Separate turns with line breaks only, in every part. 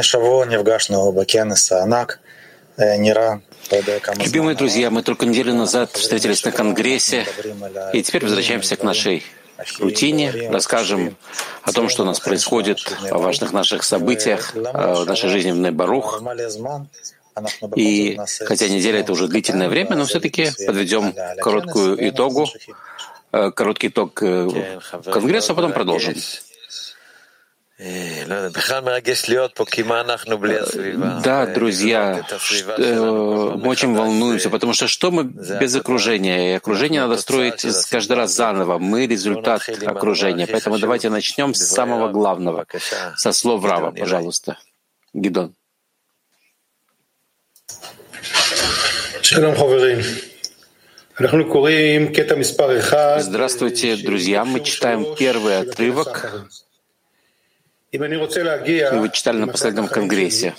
Эшаво, Невгашного Бакенеса, Анак, Нира,
Любимые друзья, мы только неделю назад встретились на Конгрессе, и теперь возвращаемся к нашей рутине, расскажем о том, что у нас происходит, о важных наших событиях, э, о нашей жизни в Небарух. И хотя неделя это уже длительное время, но все-таки подведем короткую итогу, э, короткий итог э, Конгресса, а потом продолжим. Да, друзья, мы очень волнуемся, потому что что мы без окружения? И окружение надо строить каждый раз заново. Мы — результат окружения. Поэтому давайте начнем с самого главного, со слов Рава, пожалуйста. Гидон. Здравствуйте, друзья. Мы читаем первый отрывок вы читали на последнем конгрессе.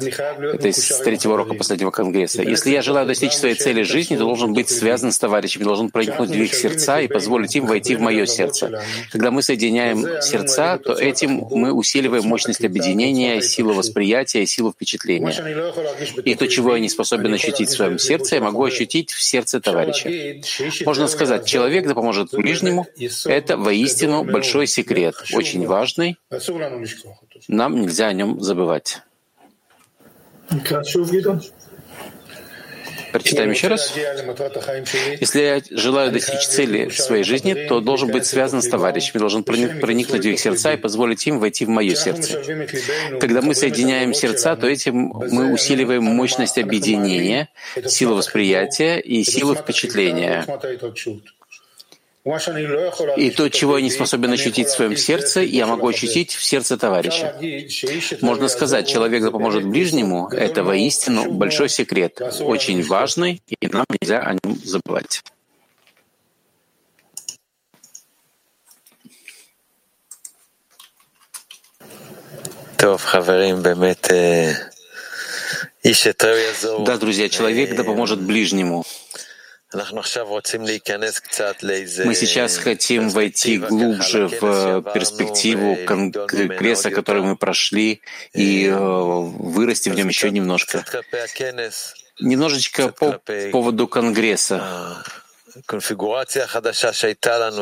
Это из третьего урока последнего конгресса. Если я желаю достичь своей цели жизни, то должен быть связан с товарищами, должен проникнуть в их сердца и позволить им войти в мое сердце. Когда мы соединяем сердца, то этим мы усиливаем мощность объединения, силу восприятия и силу впечатления. И то, чего я не способен ощутить в своем сердце, я могу ощутить в сердце товарища. Можно сказать, человек да поможет ближнему — это воистину большой секрет, очень важный. Нам нельзя о нем забывать. Прочитаем еще раз. Если я желаю достичь цели своей жизни, то должен быть связан с товарищами, должен проникнуть в их сердца и позволить им войти в мое сердце. Когда мы соединяем сердца, то этим мы усиливаем мощность объединения, силу восприятия и силу впечатления. И то, чего я не способен ощутить в своем сердце, я могу ощутить в сердце товарища. Можно сказать, человек да поможет ближнему — это воистину большой секрет, очень важный, и нам нельзя о нем забывать. Да, друзья, человек да поможет ближнему. Мы сейчас хотим войти глубже в перспективу Конгресса, который мы прошли, и э, вырасти в нем еще немножко. Немножечко по поводу Конгресса.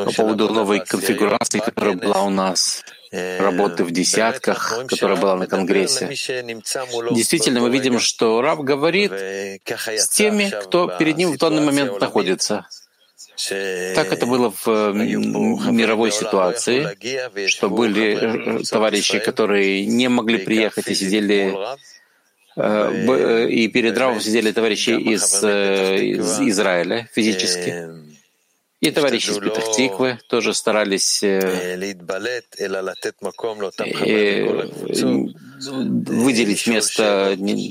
по поводу новой конфигурации, которая была у нас работы в десятках, которая была на Конгрессе. Действительно, мы видим, что раб говорит с теми, кто перед ним в данный момент находится. Так это было в мировой ситуации, что были товарищи, которые не могли приехать и сидели и перед Равом сидели товарищи из, из Израиля физически. И товарищи из Петахтиквы тоже старались э, выделить место, не,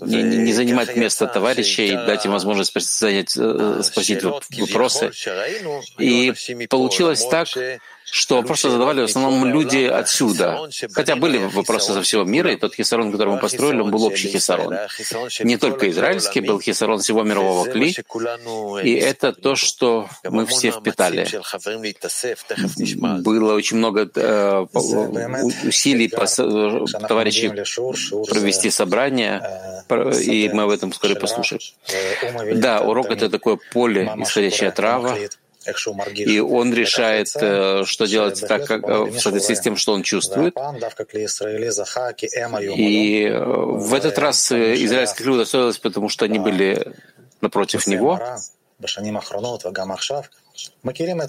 не, занимать место товарищей, дать им возможность занять, э, спросить вопросы. И получилось так, что вопросы задавали в основном люди отсюда. Хотя были вопросы со всего мира, и тот хисарон, который мы построили, он был общий хисарон. Не только израильский, был хисарон всего мирового кли, и это то, что мы все впитали. Было очень много э, усилий по, товарищей провести собрание, и мы об этом вскоре послушаем. Да, урок — это такое поле, исходящее от Рава, и он решает, э, что делать так, как, э, в соответствии с тем, что он чувствует. И э, в этот раз израильских людей удостоилось, потому что они были напротив него.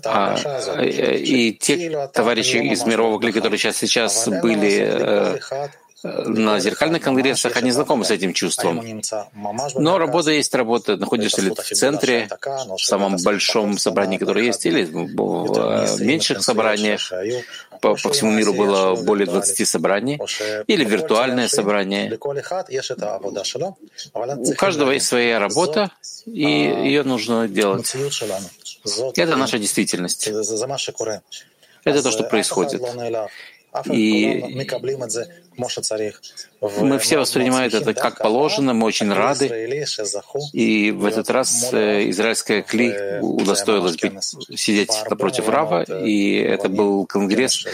А, и те товарищи из мирового клика, которые сейчас, сейчас были на зеркальных конгрессах, они знакомы с этим чувством. Но работа есть работа. Находишься ли ты в центре, в самом большом собрании, которое есть, или в меньших собраниях. По, по всему миру было более 20 собраний, или виртуальное собрание. У каждого есть своя работа, и ее нужно делать. Это наша действительность. Это то, что происходит. И Моше Царих мы все воспринимаем это как положено, мы очень рады. И в этот раз э, израильская кли удостоилась сидеть напротив Рава, и это был конгресс,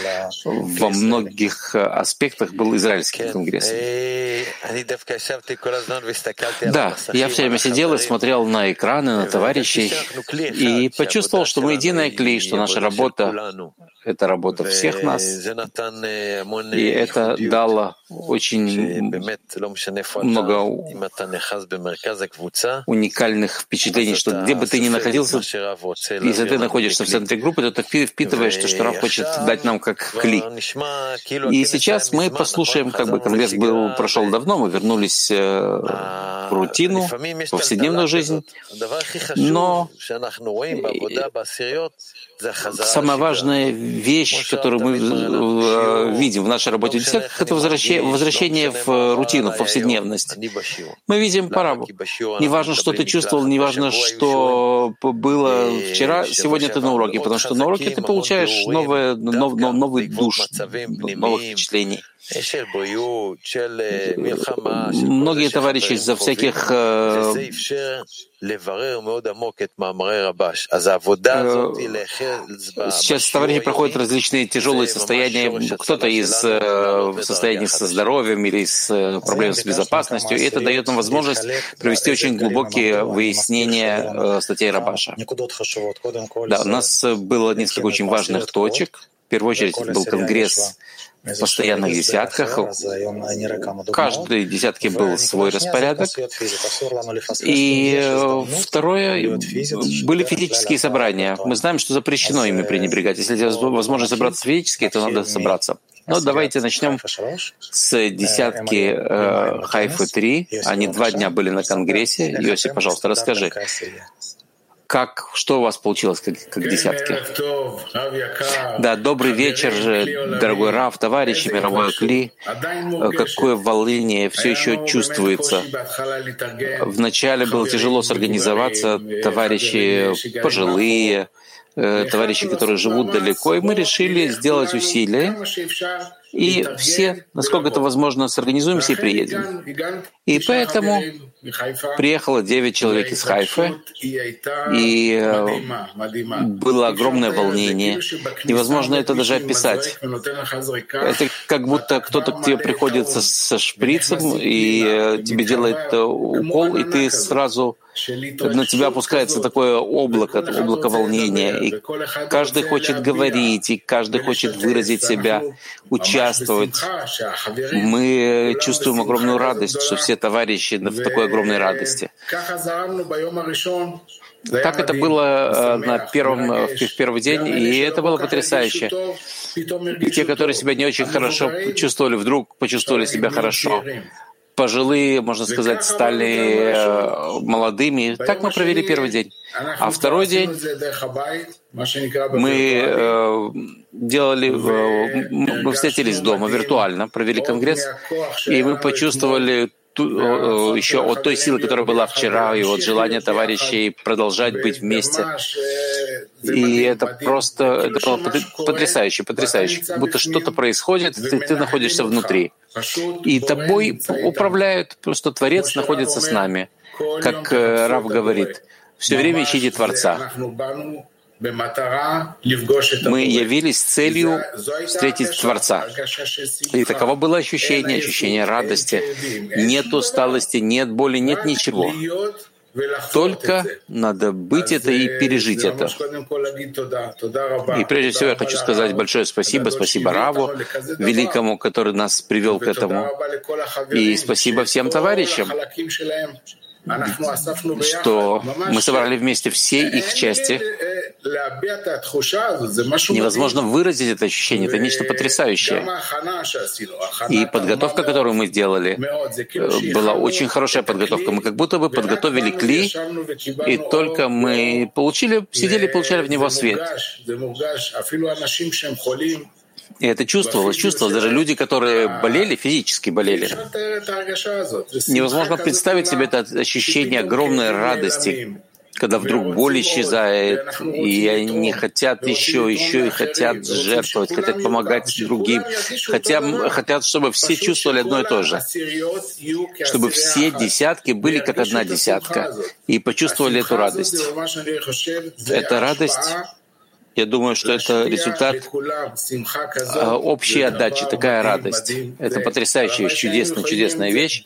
во многих аспектах был израильский конгресс. Да, я все время сидел и смотрел на экраны, на товарищей, и почувствовал, что мы единая кли, что наша работа — это работа всех нас, и это дало очень много уникальных впечатлений, что где бы ты ни находился, если ты находишься в центре группы, то ты впитываешь то, что Раф хочет дать нам как кли. И сейчас мы послушаем, как бы конгресс был, прошел давно, мы вернулись э, в рутину, в повседневную жизнь, но самая важная вещь, которую мы э, видим в нашей работе, это возвращение, возвращение в рутину, в повседневность. Мы видим парабу. Неважно, что ты чувствовал, неважно, что было вчера, сегодня ты на уроке, потому что на уроке ты получаешь новое, нов, новый душ, новых впечатлений. Многие товарищи из-за всяких Сейчас товарищи проходят различные тяжелые состояния, кто-то из состояний со здоровьем или с проблемами с безопасностью, и это дает нам возможность провести очень глубокие выяснения статей Рабаша. Да, у нас было несколько очень важных точек. В первую очередь был конгресс в постоянных десятках. Каждой десятке был свой распорядок. И э, второе, были физические собрания. Мы знаем, что запрещено ими пренебрегать. Если возможно собраться физически, то надо собраться. Но давайте начнем с десятки э, Хайфы-3. Они два дня были на Конгрессе. Йоси, пожалуйста, расскажи, как, что у вас получилось как, как десятки? Да, добрый вечер, дорогой Рав, товарищи, мировой Кли. Какое волнение все еще чувствуется. Вначале было тяжело сорганизоваться, товарищи пожилые, Э, товарищи, которые живут далеко, и мы решили сделать усилия, и все, насколько это возможно, сорганизуемся и приедем. И поэтому приехало девять человек из Хайфы, и э, было огромное волнение. Невозможно это даже описать. Это как будто кто-то к тебе приходит со шприцем, и э, тебе делает укол, и ты сразу на тебя опускается такое облако, облако волнения, и каждый хочет говорить, и каждый хочет выразить себя, участвовать. Мы чувствуем огромную радость, что все товарищи в такой огромной радости. Так это было на первом, в первый день, и это было потрясающе. И те, которые себя не очень хорошо чувствовали, вдруг почувствовали себя хорошо пожилые, можно сказать, стали э, молодыми. Так мы провели первый день. А второй день мы э, делали, мы встретились дома виртуально, провели конгресс, и мы почувствовали ту, еще от той силы, которая была вчера, и от желания товарищей продолжать быть вместе. И это просто это было потрясающе, потрясающе. Будто что-то происходит, ты, ты находишься внутри. И тобой управляют, просто Творец находится с нами. Как э, Рав говорит, все время ищите Творца. Мы явились с целью встретить Творца. И таково было ощущение, ощущение радости. Нет усталости, нет боли, нет ничего. Только надо быть это и пережить это. И прежде всего я хочу сказать большое спасибо, спасибо Раву, великому, который нас привел к этому. И спасибо всем товарищам, что мы собрали вместе все их части. Невозможно выразить это ощущение, это нечто потрясающее. И подготовка, которую мы сделали, была очень хорошая подготовка. Мы как будто бы подготовили кли, и только мы получили, сидели и получали в него свет. И это чувствовалось, чувствовалось. Даже люди, которые болели, физически болели. Невозможно представить себе это ощущение огромной радости. когда вдруг боль исчезает, и они хотят еще, еще и хотят жертвовать, хотят помогать другим, хотят, хотят, чтобы все чувствовали одно и то же, чтобы все десятки были как одна десятка и почувствовали эту радость. Эта радость я думаю, что это результат а, общей отдачи, такая радость. Это потрясающая, чудесная, чудесная вещь.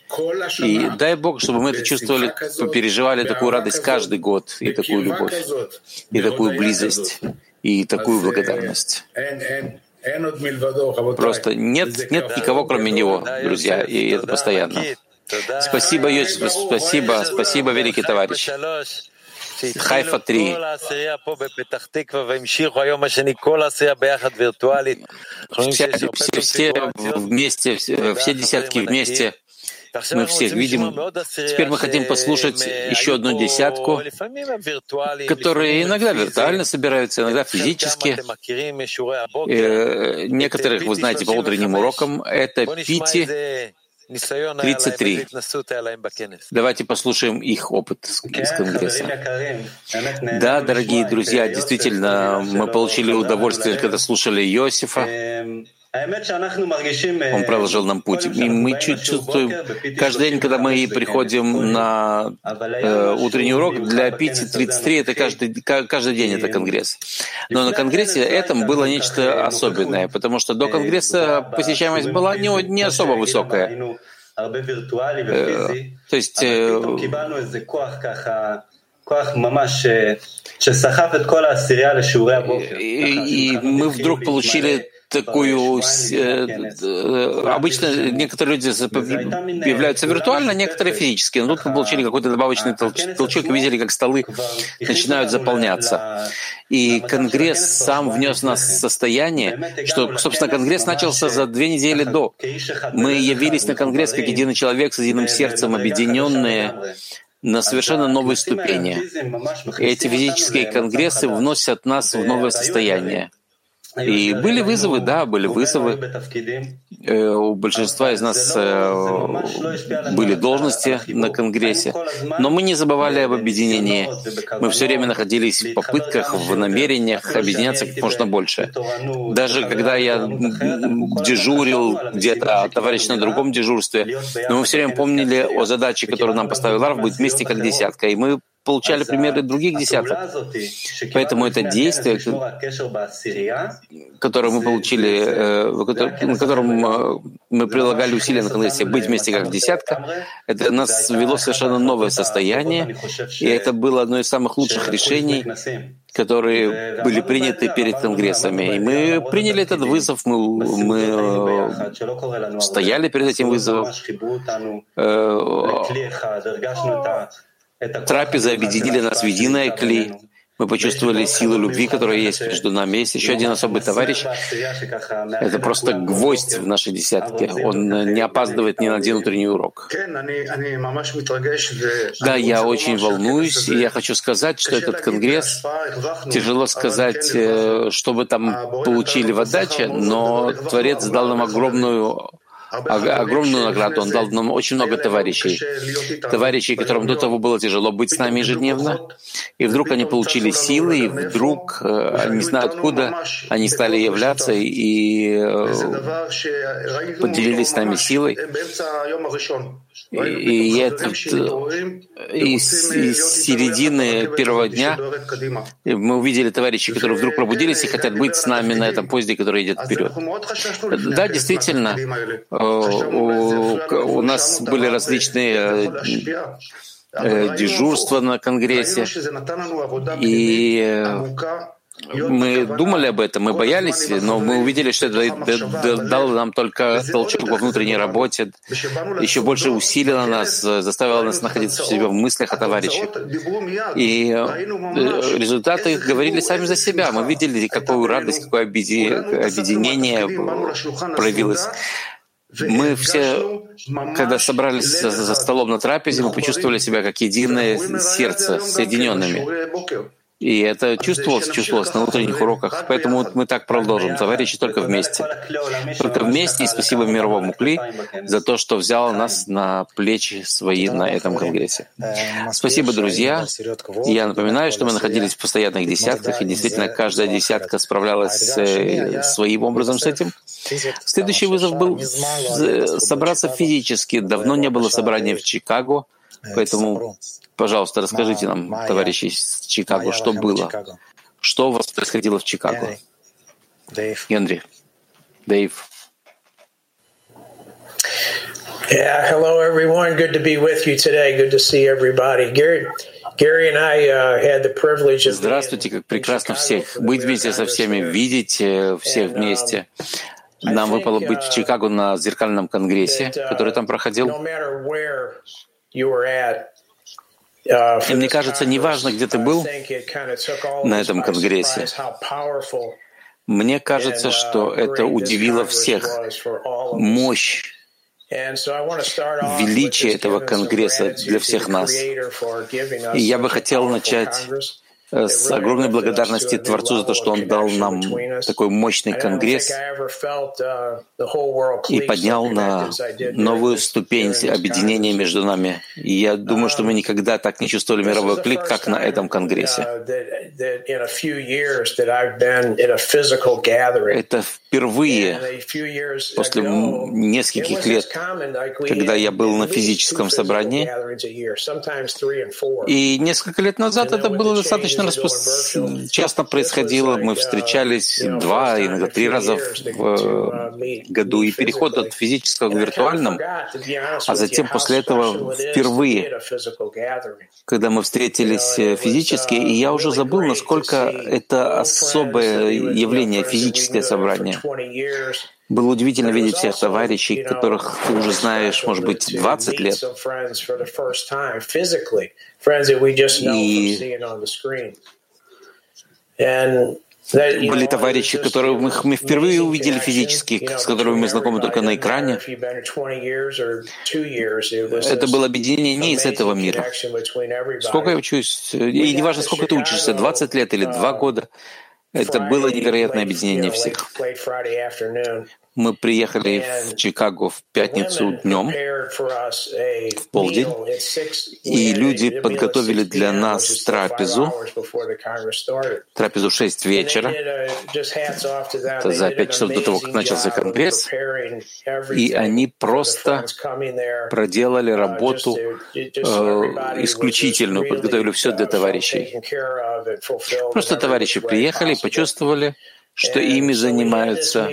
И дай Бог, чтобы мы это чувствовали, переживали такую радость каждый год, и такую любовь, и такую близость, и такую благодарность. Просто нет, нет никого, кроме него, друзья, и это постоянно. Спасибо, Йосиф, спасибо, спасибо, великий товарищ. Хайфа 3. Все, все вместе, все десятки вместе, мы всех видим. Теперь мы хотим послушать еще одну десятку, которые иногда виртуально собираются, иногда физически. Э, некоторых вы знаете по утренним урокам. Это Пити 33. Давайте послушаем их опыт из Конгресса. Да, дорогие друзья, действительно, мы получили удовольствие, когда слушали Иосифа. Он проложил нам путь. И мы чувствуем, каждый день, когда мы приходим на э, утренний урок, для Пити 33 это каждый, каждый день это конгресс. Но на конгрессе этом было нечто особенное, потому что до конгресса посещаемость была не, не особо высокая. Э, то есть э, и мы вдруг получили такую... Э, э, обычно некоторые люди являются виртуально, некоторые физически. Но тут мы получили какой-то добавочный толчок и видели, как столы начинают заполняться. И Конгресс сам внес нас в состояние, что, собственно, Конгресс начался за две недели до. Мы явились на Конгресс как единый человек с единым сердцем, объединенные на совершенно новой ступени. И эти физические конгрессы вносят нас в новое состояние. И были вызовы, да, были вызовы. Э, у большинства из нас э, были должности на Конгрессе, но мы не забывали об объединении. Мы все время находились в попытках, в намерениях объединяться как можно больше. Даже когда я дежурил где-то, а товарищ на другом дежурстве, но мы все время помнили о задаче, которую нам поставил Рав, быть вместе как десятка. И мы получали примеры других десяток. Поэтому это действие, которое мы получили, э, на котором э, мы прилагали усилия на Конгрессе быть вместе как десятка, это нас ввело в совершенно новое состояние, и это было одно из самых лучших решений, которые были приняты перед конгрессами. И мы приняли этот вызов, мы, мы э, стояли перед этим вызовом, Трапезы объединили нас в единое клей. Мы почувствовали силу любви, которая есть между нами. Есть еще один особый товарищ. Это просто гвоздь в нашей десятке. Он не опаздывает ни на один утренний урок. Да, я очень волнуюсь, и я хочу сказать, что этот конгресс, тяжело сказать, э, что вы там получили в отдаче, но Творец дал нам огромную огромную награду. Он дал нам очень много товарищей. Товарищей, которым до того было тяжело быть с нами ежедневно. И вдруг они получили силы, и вдруг, э, не знаю откуда, они стали являться и э, поделились с нами силой. И, это, из, из середины первого дня мы увидели товарищей, которые вдруг пробудились и хотят быть с нами на этом поезде, который идет вперед. Да, действительно, у, у нас были различные э, дежурства на Конгрессе, и мы думали об этом, мы боялись, но мы увидели, что это дало нам только толчок во внутренней работе, еще больше усилило нас, заставило нас находиться в себе в мыслях о товарищах. И э, результаты говорили сами за себя. Мы видели, какую радость, какое объединение проявилось. Мы все, когда собрались за, столом на трапезе, мы почувствовали себя как единое сердце, соединенными. И это чувствовалось, чувствовалось на утренних уроках. Поэтому мы так продолжим, товарищи, только вместе. Только вместе. И спасибо мировому Кли за то, что взял нас на плечи свои на этом конгрессе. Спасибо, друзья. Я напоминаю, что мы находились в постоянных десятках, и действительно каждая десятка справлялась э, своим образом с этим. Следующий вызов был собраться физически. Давно не было собрания в Чикаго, поэтому Пожалуйста, расскажите нам, товарищи из Чикаго, что было? Что у вас происходило в Чикаго? Генри. Дэйв.
Yeah, hello everyone. Good to be with you today. Good to see everybody. Gary, Gary and I uh, had the privilege of
Здравствуйте, как прекрасно всех быть вместе со всеми, видеть э, всех вместе. Нам выпало быть в Чикаго на зеркальном конгрессе, который там проходил. И мне кажется, неважно, где ты был на этом конгрессе, мне кажется, что это удивило всех. Мощь величие этого Конгресса для всех нас. И я бы хотел начать с огромной благодарности Творцу за то, что Он дал нам такой мощный конгресс и поднял на новую ступень объединения между нами. И я думаю, что мы никогда так не чувствовали мировой клик, как на этом конгрессе. Это впервые после нескольких лет, когда я был на физическом собрании. И несколько лет назад это было достаточно достаточно часто происходило. Мы встречались два, иногда три раза в году. И переход от физического к виртуальному, а затем после этого впервые, когда мы встретились физически, и я уже забыл, насколько это особое явление, физическое собрание. Было удивительно видеть всех товарищей, которых ты уже знаешь, может быть, 20 лет. И были товарищи, которых мы, впервые увидели физически, с которыми мы знакомы только на экране. Это было объединение не из этого мира. Сколько я учусь, и неважно, сколько ты учишься, 20 лет или 2 года, это было невероятное объединение всех. Мы приехали в Чикаго в пятницу днем, в полдень, и люди подготовили для нас трапезу, трапезу в 6 вечера, это за 5 часов до того, как начался конгресс, и они просто проделали работу э, исключительную, подготовили все для товарищей. Просто товарищи приехали, почувствовали, что ими занимаются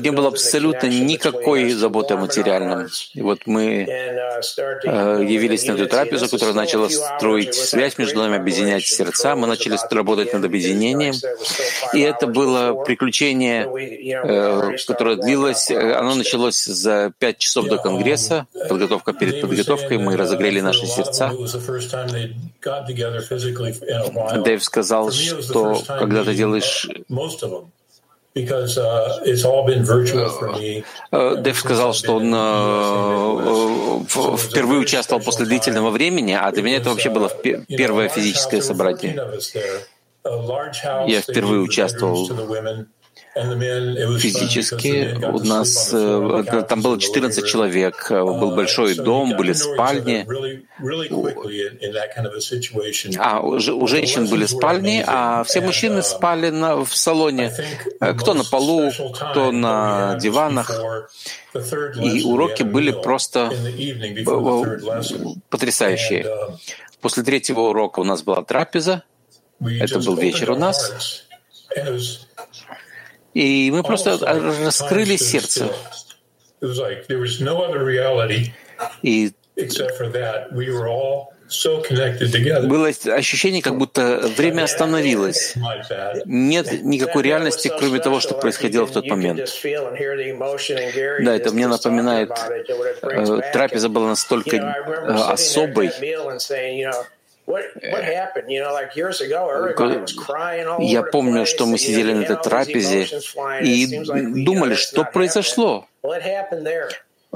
не было абсолютно никакой заботы о материальном. И вот мы uh, э, явились на эту трапезу, которая начала строить связь между нами, объединять сердца. Мы начали работать над объединением. И это было приключение, э, которое длилось, оно началось за пять часов до Конгресса, подготовка перед подготовкой, мы разогрели наши сердца. Дэйв сказал, что когда ты делаешь Дэйв сказал, что он впервые участвовал после длительного времени, а для меня это вообще было первое физическое собрание. Я впервые участвовал Физически у нас э, там было 14 человек, э, был большой дом, были спальни. А у женщин были спальни, а все мужчины спали на, в салоне. Э, кто на полу, кто на диванах. И уроки были просто потрясающие. После третьего урока у нас была трапеза. Это был вечер у нас. И мы просто раскрыли сердце. И было ощущение, как будто время остановилось. Нет никакой реальности, кроме того, что происходило в тот момент. Да, это мне напоминает, э, трапеза была настолько э, особой, я помню, что мы сидели на этой трапезе и думали, что произошло.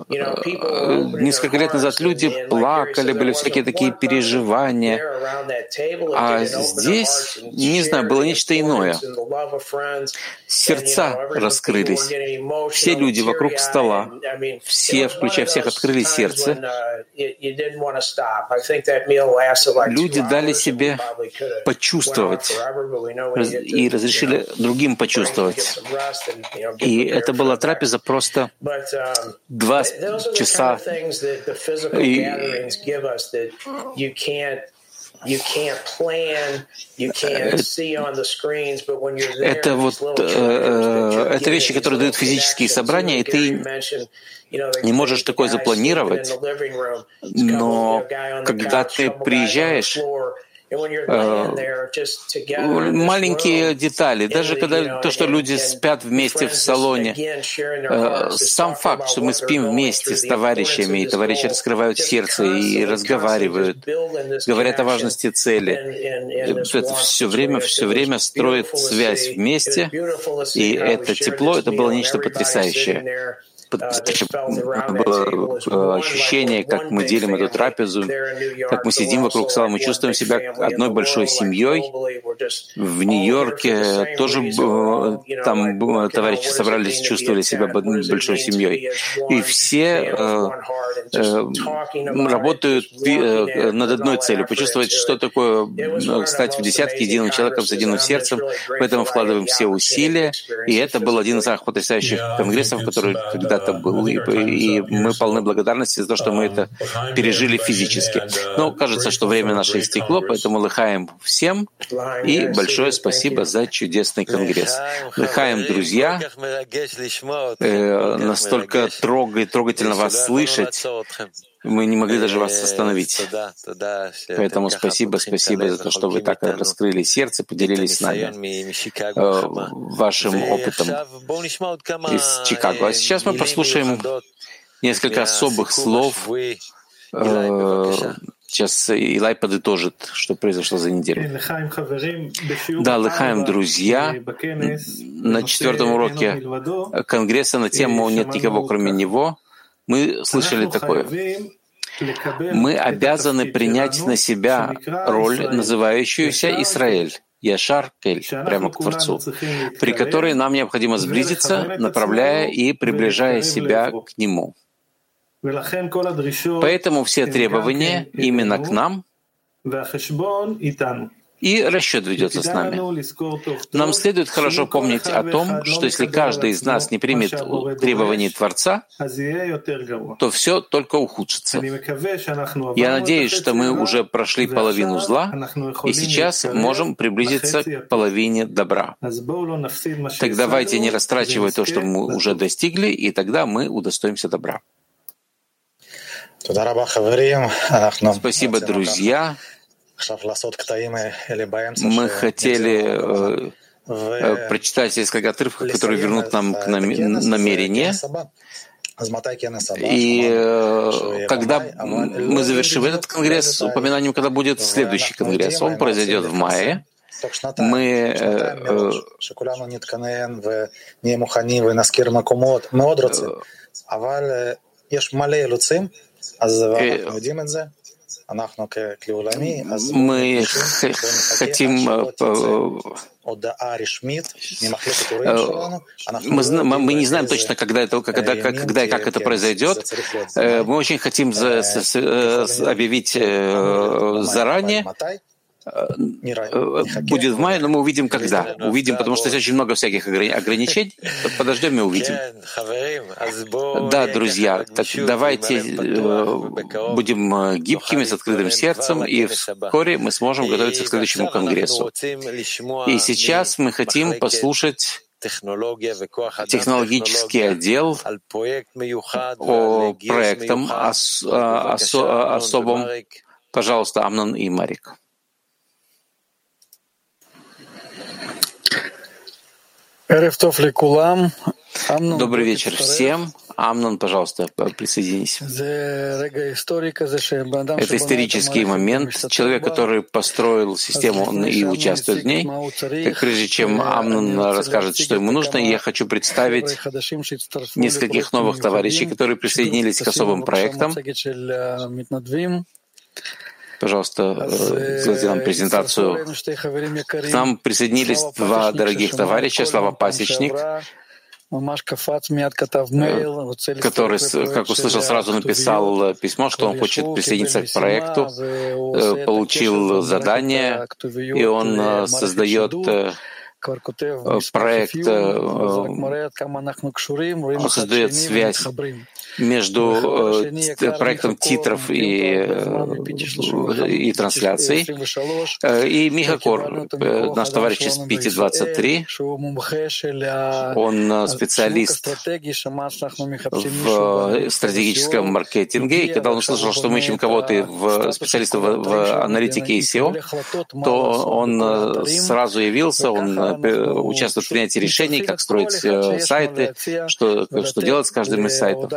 Э, несколько лет назад люди плакали, были всякие такие переживания. А здесь, не знаю, было нечто иное. Сердца раскрылись. Все люди вокруг стола, все, включая всех, открыли сердце. Люди дали себе почувствовать и разрешили другим почувствовать. И это была трапеза просто два часа. И это вот э, это вещи, которые дают физические собрания, и ты не можешь такое запланировать, но когда ты приезжаешь, Э, маленькие детали, даже когда то, что люди спят вместе в салоне, э, сам факт, что мы спим вместе с товарищами, и товарищи раскрывают сердце и разговаривают, говорят о важности цели, это все время, все время строит связь вместе, и это тепло, это было нечто потрясающее было ощущение, как мы делим эту трапезу, как мы сидим вокруг стола, мы чувствуем себя одной большой семьей. В Нью-Йорке тоже там товарищи собрались, чувствовали себя большой семьей. И все э, э, работают э, над одной целью, почувствовать, что такое стать в десятки единым человеком с единым сердцем. Поэтому вкладываем все усилия. И это был один из самых потрясающих конгрессов, который когда когда-то был, и, и мы полны благодарности за то, что мы это пережили физически. Но кажется, что время наше истекло, поэтому лыхаем всем, и большое спасибо за чудесный конгресс. Лыхаем, друзья, э, настолько трогательно вас слышать, мы не могли даже вас остановить. Поэтому спасибо, спасибо за то, что вы так раскрыли сердце, поделились с нами э, вашим опытом из Чикаго. А сейчас мы послушаем несколько особых слов. Э, сейчас Илай подытожит, что произошло за неделю. Да, Лыхаем, друзья, на четвертом уроке Конгресса на тему «Нет никого, кроме него» мы слышали такое. Мы обязаны принять на себя роль, называющуюся Израиль. Яшар Кель, прямо к Творцу, при которой нам необходимо сблизиться, направляя и приближая себя к Нему. Поэтому все требования именно к нам и расчет ведется с нами. Нам следует хорошо помнить о том, что если каждый из нас не примет требований Творца, то все только ухудшится. Я надеюсь, что мы уже прошли половину зла, и сейчас можем приблизиться к половине добра. Так давайте не растрачивать то, что мы уже достигли, и тогда мы удостоимся добра. Спасибо, друзья. Мы хотели э, э, прочитать несколько отрывков, которые вернут нам к намерение. И э, когда мы завершим этот конгресс, упоминанием, когда будет следующий конгресс, он произойдет в мае. Мы мы хотим э, мы, мы не знаем точно, когда, это, когда, когда и как это произойдет. Э, мы очень хотим э, объявить заранее, Э, будет в мае, но мы увидим когда. Увидим, потому что здесь очень много всяких ограничений. Подождем и увидим. Да, друзья, так давайте э, будем э, гибкими, с открытым сердцем, и вскоре мы сможем готовиться к следующему конгрессу. И сейчас мы хотим послушать технологический отдел о проектам ос, осо, особом. Пожалуйста, Амнон и Марик. Добрый вечер всем. Амнон, пожалуйста, присоединись. Это исторический момент. Человек, который построил систему и участвует в ней. Как прежде чем Амнон расскажет, что ему нужно, я хочу представить нескольких новых товарищей, которые присоединились к особым проектам. Пожалуйста, э, сделайте нам презентацию. К нам присоединились два дорогих товарища, Слава Пасечник, который, как услышал, сразу написал письмо, что он хочет присоединиться к проекту, э, получил задание, и он э, создает проект, создает связь между проектом титров и, и трансляцией. И Миха Кор, наш товарищ из Пити 23, он специалист в стратегическом маркетинге, и когда он услышал, что мы ищем кого-то в специалиста в, в аналитике и SEO, то он сразу явился, он участвует в принятии решений, как строить сайты, что, что делать с каждым из сайтов.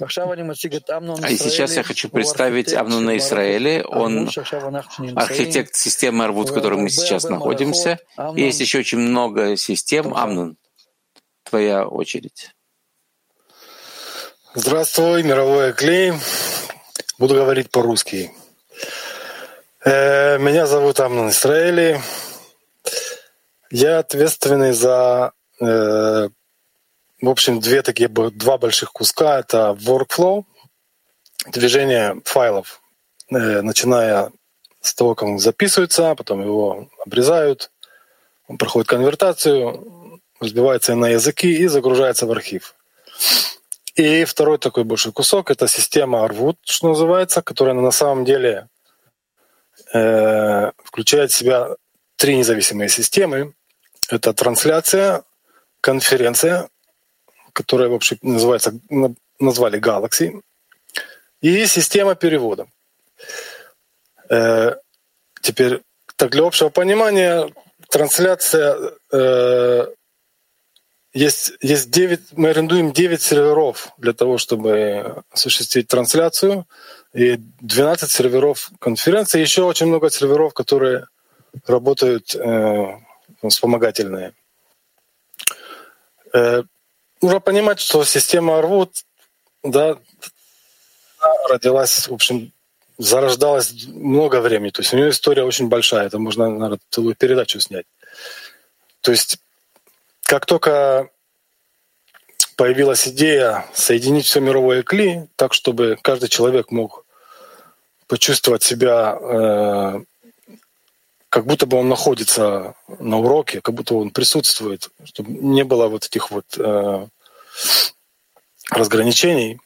А сейчас я хочу представить Амнуна Израиле. Он архитект системы Арвуд, в которой мы сейчас находимся. Есть еще очень много систем. Амнун, твоя очередь.
Здравствуй, мировой клей. Буду говорить по-русски. Э, меня зовут Амнун Израили. Я ответственный за э, в общем, две такие, два больших куска. Это workflow, движение файлов, э, начиная с того, как он записывается, потом его обрезают, он проходит конвертацию, разбивается на языки и загружается в архив. И второй такой большой кусок — это система Arwood, что называется, которая на самом деле э, включает в себя три независимые системы. Это трансляция, конференция которая вообще называется, назвали Galaxy, и система перевода. Э, теперь, так для общего понимания, трансляция э, есть, есть 9, мы арендуем 9 серверов для того, чтобы осуществить трансляцию, и 12 серверов конференции, еще очень много серверов, которые работают э, вспомогательные. Э, нужно понимать, что система Арвуд, да, родилась, в общем, зарождалась много времени. То есть у нее история очень большая. Это можно, наверное, целую передачу снять. То есть как только появилась идея соединить все мировое кли так, чтобы каждый человек мог почувствовать себя э, как будто бы он находится на уроке, как будто он присутствует, чтобы не было вот этих вот э, разграничений.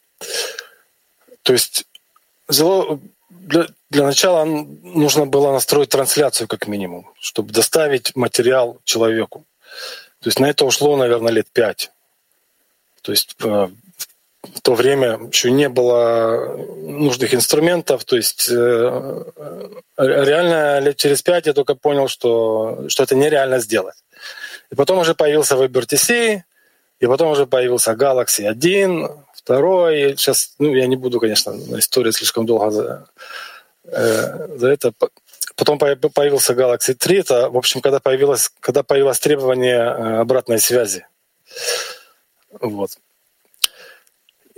То есть для, для начала нужно было настроить трансляцию как минимум, чтобы доставить материал человеку. То есть на это ушло, наверное, лет пять. То есть э, в то время еще не было нужных инструментов. То есть э, реально лет через пять я только понял, что, что это нереально сделать. И потом уже появился WebRTC, и потом уже появился Galaxy 1, второй. Сейчас, ну, я не буду, конечно, на истории слишком долго за, э, за это. Потом появился Galaxy 3. Это, в общем, когда появилось, когда появилось требование э, обратной связи. Вот.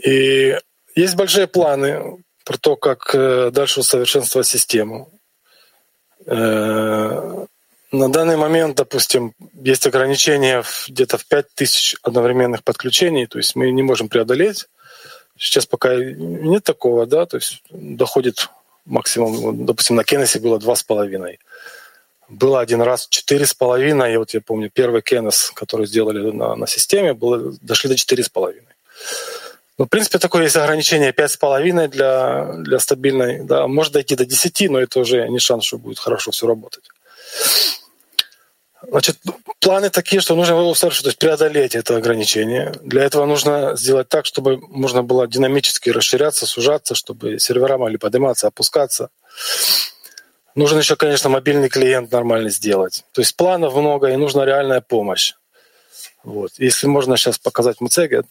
И есть большие планы про то, как э, дальше усовершенствовать систему. Э, на данный момент, допустим, есть ограничения где-то в 5000 одновременных подключений, то есть мы не можем преодолеть. Сейчас пока нет такого, да, то есть доходит максимум, допустим, на Кеннесе было два с половиной. Было один раз четыре с половиной, и вот я помню, первый Кеннес, который сделали на, на системе, было, дошли до четыре с половиной. Ну, в принципе, такое есть ограничение 5,5 для, для стабильной. Да, может дойти до 10, но это уже не шанс, что будет хорошо все работать. Значит, планы такие, что нужно его то есть преодолеть это ограничение. Для этого нужно сделать так, чтобы можно было динамически расширяться, сужаться, чтобы сервера могли подниматься, опускаться. Нужно еще, конечно, мобильный клиент нормально сделать. То есть планов много, и нужна реальная помощь. Вот. Если можно сейчас показать Муцегет.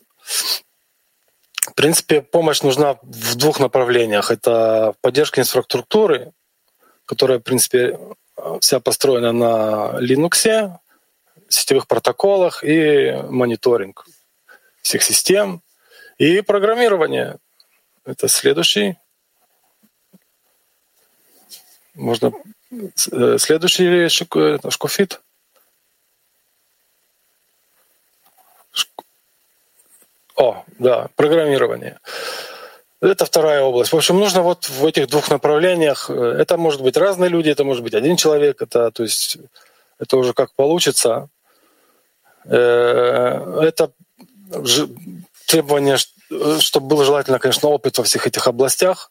В принципе, помощь нужна в двух направлениях. Это поддержка инфраструктуры, которая, в принципе, вся построена на Linux, сетевых протоколах и мониторинг всех систем. И программирование. Это следующий. Можно э, следующий шкофит. О, да, программирование. Это вторая область. В общем, нужно вот в этих двух направлениях. Э, это может быть разные люди, это может быть один человек, это, то есть, это уже как получится. Э, это требование, чтобы был желательно, конечно, опыт во всех этих областях.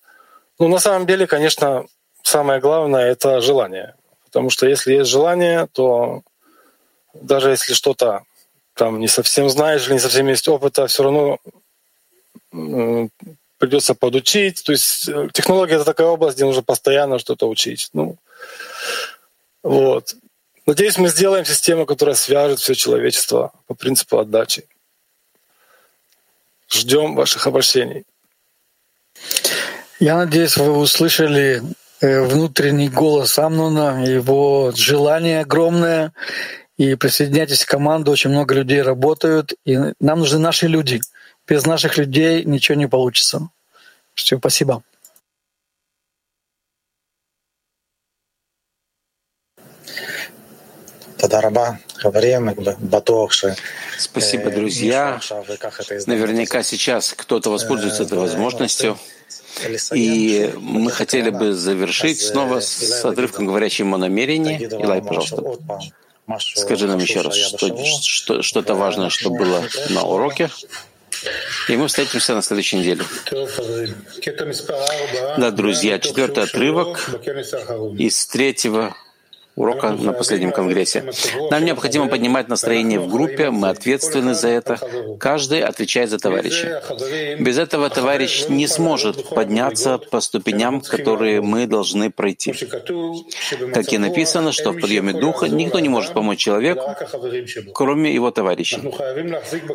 Но на самом деле, конечно, самое главное — это желание. Потому что если есть желание, то даже если что-то там не совсем знаешь или не совсем есть опыта, все равно придется подучить. То есть э, технология — это такая область, где нужно постоянно что-то учить. Ну, вот. Надеюсь, мы сделаем систему, которая свяжет все человечество по принципу отдачи. Ждем ваших обращений.
Я надеюсь, вы услышали э, внутренний голос Амнуна, его желание огромное. И присоединяйтесь к команду, очень много людей работают, и нам нужны наши люди. Без наших людей ничего не получится. Все, спасибо.
Спасибо, друзья. Наверняка сейчас кто-то воспользуется этой возможностью. И мы хотели бы завершить снова с отрывком, говорящим о намерении. Илай, пожалуйста. Скажи нам еще раз, что, что, что-то важное, что было на уроке. И мы встретимся на следующей неделе. Да, друзья, четвертый отрывок из третьего урока на последнем конгрессе. Нам необходимо поднимать настроение в группе, мы ответственны за это. Каждый отвечает за товарища. Без этого товарищ не сможет подняться по ступеням, которые мы должны пройти. Как и написано, что в подъеме духа никто не может помочь человеку, кроме его товарищей.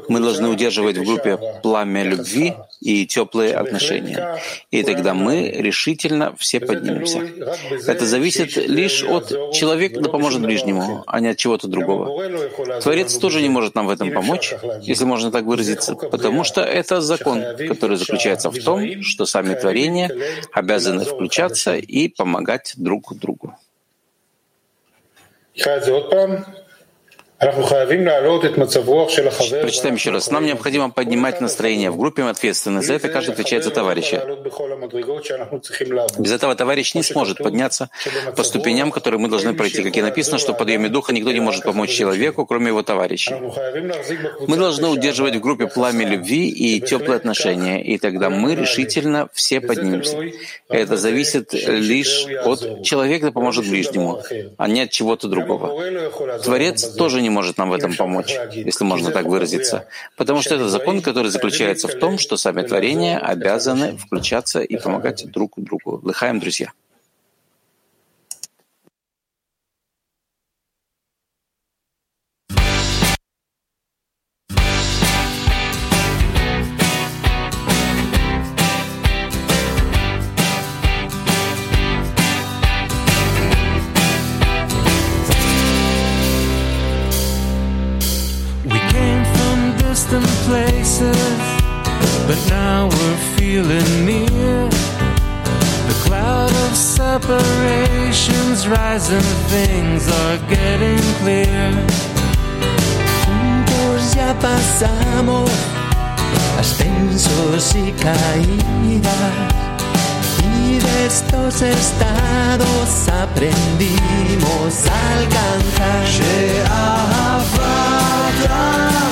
Мы должны удерживать в группе пламя любви и теплые отношения. И тогда мы решительно все поднимемся. Это зависит лишь от человека, человек да поможет ближнему, а не от чего-то другого. Творец тоже не может нам в этом помочь, если можно так выразиться, потому что это закон, который заключается в том, что сами творения обязаны включаться и помогать друг другу. Прочитаем еще раз. Нам необходимо поднимать настроение в группе, мы ответственны за это, каждый отвечает за товарища. Без этого товарищ не сможет подняться по ступеням, которые мы должны пройти. Как и написано, что в подъеме духа никто не может помочь человеку, кроме его товарищей. Мы должны удерживать в группе пламя любви и теплые отношения, и тогда мы решительно все поднимемся. Это зависит лишь от человека, поможет ближнему, а не от чего-то другого. Творец тоже не не может нам в этом помочь, если можно так выразиться, потому что это закон, который заключается в том, что сами творения обязаны включаться и помогать друг другу. Лыхаем, друзья.
And things are getting clear. Juntos ya pasamos ascensos y caídas. Y de estos estados aprendimos a alcanzar. Ah, ah, ah,